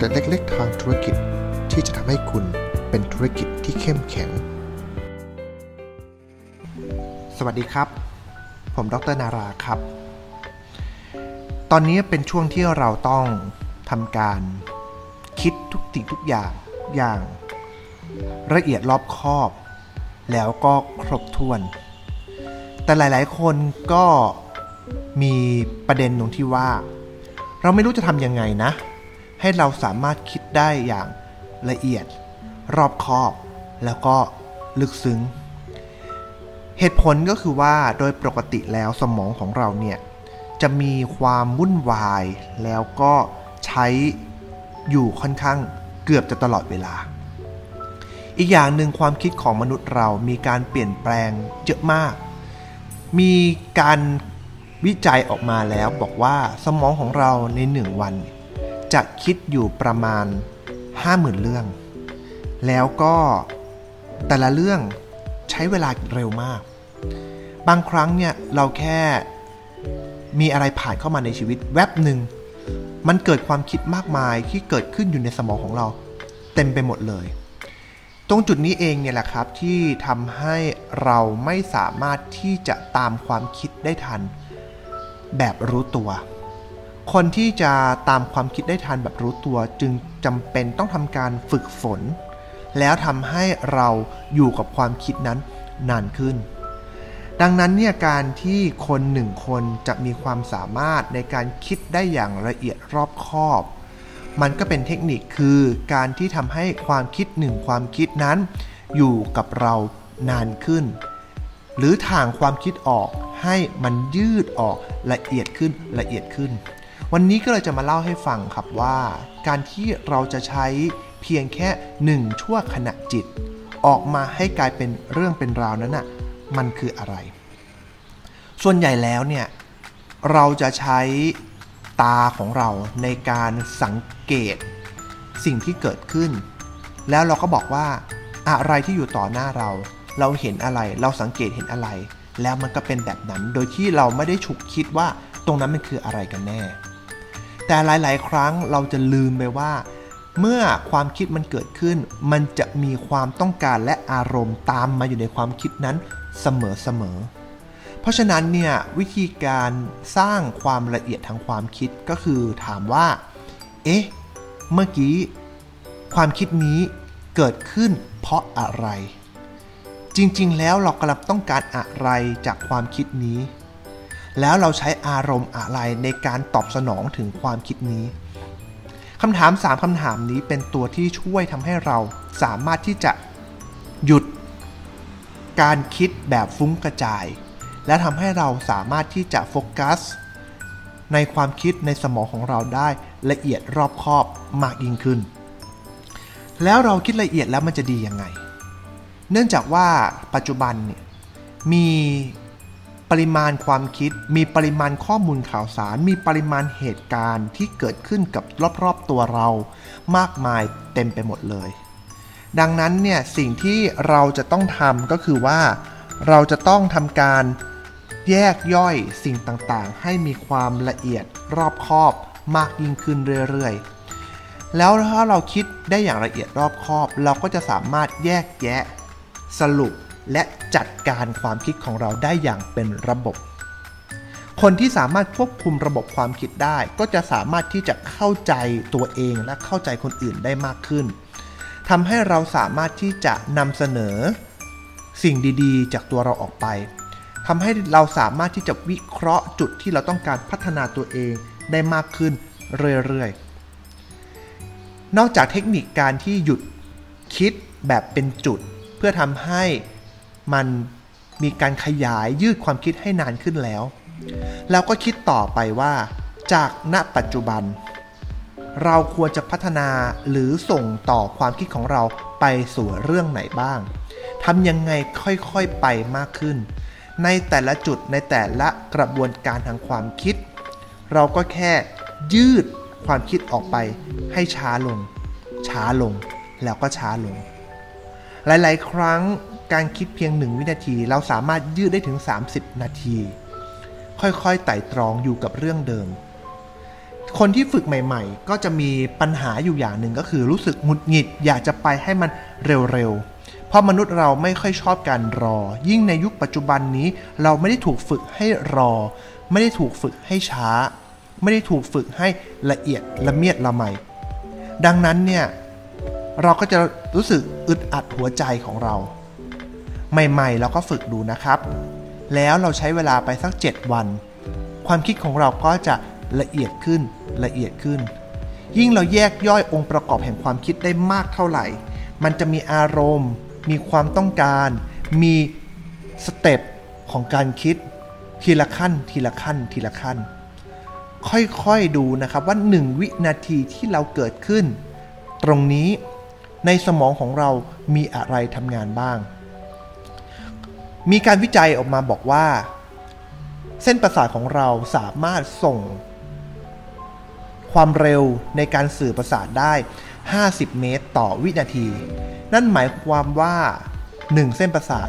เด็ดเล็กๆทางธุรกิจที่จะทำให้คุณเป็นธุรกิจที่เข้มแข็ง สวัสดีครับ ผมดรนาราครับ ตอนนี้เป็นช่วงที่เราต้องทำการคิดทุกสิ่งทุกอย่างอย่างละเอียดรอบคอบ แล้วก็ครบถ้วน แต่หลายๆ คนก็มีประเด็นตรงที่ว่า เราไม่รู้จะทำยังไงนะ ให้เราสามารถคิดได้อย่างละเอียด รอบคอบ แล้วก็ลึกซึ้ง เหตุผลก็คือว่าโดยปกติแล้วสมองของเราเนี่ยจะมีความวุ่นวาย แล้วก็ใช้อยู่ค่อนข้างเกือบจะตลอดเวลา อีกอย่างหนึ่งความคิดของมนุษย์เรามีการเปลี่ยนแปลงเยอะมาก มีการวิจัยออกมาแล้วบอกว่าสมองของเราในหนึ่งวัน จะคิดอยู่ประมาณ 50,000 เรื่อง แล้วก็แต่ละเรื่องใช้เวลาเร็วมาก บางครั้งเนี่ยเราแค่มีอะไรผ่านเข้ามาในชีวิตแวบหนึ่ง มันเกิดความคิดมากมายที่เกิดขึ้นอยู่ในสมองของเรา เต็มไปหมดเลย ตรงจุดนี้เองเนี่ยแหละครับที่ทำให้เราไม่สามารถที่จะตามความคิดได้ทัน แบบรู้ตัว คนที่จะตามความคิดได้ทันแบบรู้ตัวจึงจำเป็นต้องทำการฝึกฝน แล้วทำให้เราอยู่กับความคิดนั้นนานขึ้น ดังนั้นเนี่ยการที่คนหนึ่งคนจะมีความสามารถในการคิดได้อย่างละเอียดรอบคอบ มันก็เป็นเทคนิคคือการที่ทำให้ความคิดหนึ่งความคิดนั้น อยู่กับเรานานขึ้น หรือถ่างความคิดออกให้มันยืดออกละเอียดขึ้นละเอียดขึ้น วันนี้ก็เลยจะมาเล่าให้ฟังครับว่า การที่เราจะใช้เพียงแค่หนึ่งชั่วขณะจิต ออกมาให้กลายเป็นเรื่องเป็นราวนั้นน่ะมันคืออะไร ส่วนใหญ่แล้วเนี่ยเราจะใช้ตาของเราในการสังเกตสิ่งที่เกิดขึ้น แล้วเราก็บอกว่าอะไรที่อยู่ต่อหน้าเรา เราเห็นอะไร เราสังเกตเห็นอะไร แล้วมันก็เป็นแบบนั้น โดยที่เราไม่ได้ฉุกคิดว่าตรงนั้นมันคืออะไรกันแน่ แต่หลาย ๆ ครั้งเราจะลืมไปว่า เมื่อความคิดมันเกิดขึ้น มันจะมีความต้องการและอารมณ์ตามมาอยู่ในความคิดนั้นเสมอๆเพราะฉะนั้นเนี่ยวิธีการสร้างความละเอียดทางความคิดก็คือถามว่า เอ๊ะ เมื่อกี้ความคิดนี้เกิดขึ้นเพราะอะไร จริงๆ แล้วเรากำลังต้องการอะไรจากความคิดนี้ แล้วเราใช้อารมณ์อะไรในการตอบสนองถึงความคิดนี้คำถาม 3คำถามนี้เป็นตัวที่ช่วยทำให้เราสามารถที่จะหยุดการคิดแบบฟุ้งกระจาย และทำให้เราสามารถที่จะโฟกัส ในความคิดในสมองของเราได้ละเอียดรอบคอบมากยิ่งขึ้น แล้วเราคิดละเอียดแล้วมันจะดียังไง เนื่องจากว่าปัจจุบันเนี่ยมี ปริมาณความคิด มีปริมาณข้อมูลข่าวสาร มีปริมาณเหตุการณ์ที่เกิดขึ้นกับรอบๆตัวเรา มากมายเต็มไปหมดเลย ดังนั้นเนี่ยสิ่งที่เราจะต้องทำก็คือว่า เราจะต้องทำการแยกย่อยสิ่งต่างๆ ให้มีความละเอียดรอบคอบมากยิ่งขึ้นเรื่อยๆ แล้วถ้าเราคิดได้อย่างละเอียดรอบคอบ เราก็จะสามารถแยกแยะสรุป และจัดการความคิดของเราได้อย่างเป็นระบบ คนที่สามารถควบคุมระบบความคิดได้ ก็จะสามารถที่จะเข้าใจตัวเองและเข้าใจคนอื่นได้มากขึ้นทำให้เราสามารถที่จะนำเสนอสิ่งดีๆ จากตัวเราออกไปทำให้เราสามารถที่จะวิเคราะห์จุดที่เราต้องการพัฒนาตัวเองได้มากขึ้นเรื่อยๆ นอกจากเทคนิคการที่หยุดคิดแบบเป็นจุด เพื่อทำให้ มันมีการขยายยืดความคิดให้นานขึ้นแล้วแล้วก็คิดต่อไปว่า จากณปัจจุบัน เราควรจะพัฒนาหรือส่งต่อความคิดของเราไปสู่เรื่องไหนบ้างทำยังไงค่อยๆไปมากขึ้น ในแต่ละจุดในแต่ละกระบวนการทางความคิด เราก็แค่ยืดความคิดออกไปให้ช้าลง ช้าลงแล้วก็ช้าลง หลายๆ ครั้ง การคิดเพียงหนึ่งวินาที เราสามารถยืดได้ถึง 30 นาที ค่อยๆไต่ตรองอยู่กับเรื่องเดิม คนที่ฝึกใหม่ ๆ ก็จะมีปัญหาอยู่อย่างหนึ่งก็คือรู้สึกหงุดหงิดอยากจะไปให้มันเร็วๆ เพราะมนุษย์เราไม่ค่อยชอบการรอ ยิ่งในยุคปัจจุบันนี้ เราไม่ได้ถูกฝึกให้รอ ไม่ได้ถูกฝึกให้ช้า ไม่ได้ถูกฝึกให้ละเอียดละเมียดละไมดังนั้นเนี่ยเราก็จะรู้สึกอึดอัดหัวใจของเรา ใหม่ๆ เราก็ฝึกดูนะครับ แล้วเราใช้เวลาไปสัก 7 วัน ความคิดของเราก็จะละเอียดขึ้นละเอียดขึ้น ยิ่งเราแยกย่อยองค์ประกอบแห่งความคิดได้มากเท่าไหร่ มันจะมีอารมณ์ มีความต้องการ มีสเต็ปของการคิด ทีละขั้น ทีละขั้น ทีละขั้น ค่อยๆดูนะครับว่า 1 วินาทีที่เราเกิดขึ้น ตรงนี้ในสมองของเรามีอะไรทำงานบ้าง มีการวิจัยออกมาบอกว่า เส้นประสาทของเราสามารถส่ง ความเร็วในการสื่อประสาทได้ 50 เมตรต่อวินาที นั่นหมายความว่า 1 เส้นประสาท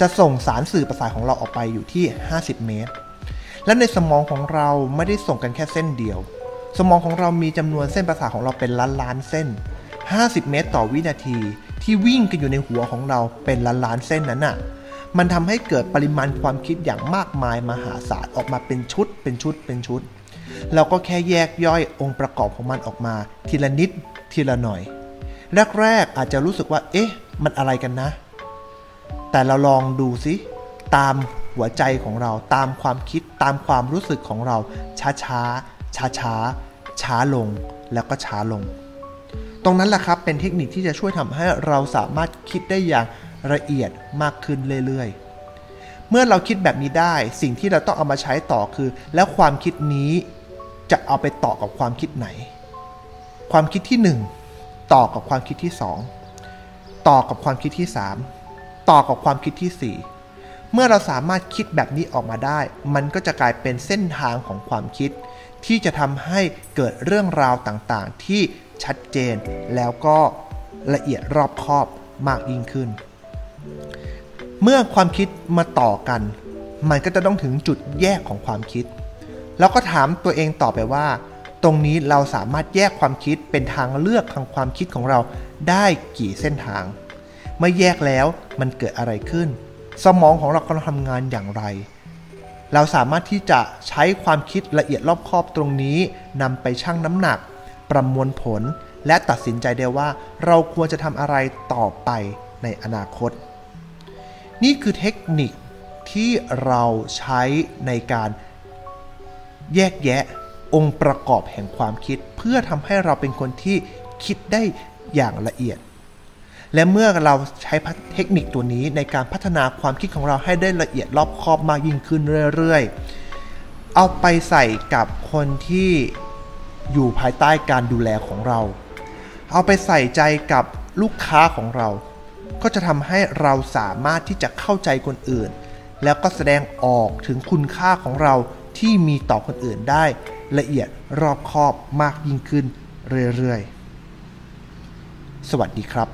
จะส่งสารสื่อประสาทของเราออกไปอยู่ที่ 50 เมตร และในสมองของเราไม่ได้ส่งกันแค่เส้นเดียว สมองของเรามีจำนวนเส้นประสาทของเราเป็นล้านล้านเส้น 50 เมตรต่อวินาที ที่วิ่งกันอยู่ในหัวของเราเป็นล้านล้านเส้นนั้นน่ะ มันทำให้เกิดปริมาณความคิดอย่างมากมายมหาศาลออกมาเป็นชุด เป็นชุด เป็นชุด เราก็แค่แยกย่อยองค์ประกอบของมันออกมา ทีละนิด ทีละหน่อย แรกๆอาจจะรู้สึกว่า เอ๊ะ มันอะไรกันนะ แต่เราลองดูสิตามหัวใจของเรา ตามความคิด ตามความรู้สึกของเรา ช้าช้าช้าช้าช้าลง แล้วก็ช้าลง ตรงนั้นแหละครับ เป็นเทคนิคที่จะช่วยทำให้เราสามารถคิดได้อย่าง ละเอียดมากขึ้นเรื่อยๆ เมื่อเราคิดแบบนี้ได้สิ่งที่เราต้องเอามาใช้ต่อคือ แล้วความคิดนี้จะเอาไปต่อกับความคิดไหน ความคิดที่ 1 ต่อกับความคิดที่ 2 ต่อกับความคิดที่ 3 ต่อกับความคิดที่ 4 เมื่อเราสามารถคิดแบบนี้ออกมาได้ มันก็จะกลายเป็นเส้นทางของความคิด ที่จะทำให้เกิดเรื่องราวต่างๆ ที่ชัดเจนแล้วก็ละเอียดรอบคอบมากยิ่งขึ้น เมื่อความคิดมาต่อกัน มันก็จะต้องถึงจุดแยกของความคิด แล้วก็ถามตัวเองต่อไปว่า ตรงนี้เราสามารถแยกความคิดเป็นทางเลือกทางความคิดของเราได้กี่เส้นทาง เมื่อแยกแล้วมันเกิดอะไรขึ้น สมองของเรากำลังทำงานอย่างไร เราสามารถที่จะใช้ความคิดละเอียดรอบคอบตรงนี้นำไปชั่งน้ำหนัก ประมวลผล และตัดสินใจได้ว่า เราควรจะทำอะไรต่อไปในอนาคต นี่คือเทคนิคที่เราใช้ในการแยกแยะองค์ประกอบแห่งความคิด เพื่อทำให้เราเป็นคนที่คิดได้อย่างละเอียด และเมื่อเราใช้เทคนิคตัวนี้ในการพัฒนาความคิดของเราให้ได้ละเอียดรอบคอบมากยิ่งขึ้นเรื่อยๆ เอาไปใส่กับคนที่อยู่ภายใต้การดูแลของเรา เอาไปใส่ใจกับลูกค้าของเรา ก็จะทำให้เราสามารถที่จะเข้าใจคนอื่น แล้วก็แสดงออกถึงคุณค่าของเราที่มีต่อคนอื่นได้ ละเอียดรอบคอบมากยิ่งขึ้นเรื่อยๆ สวัสดีครับ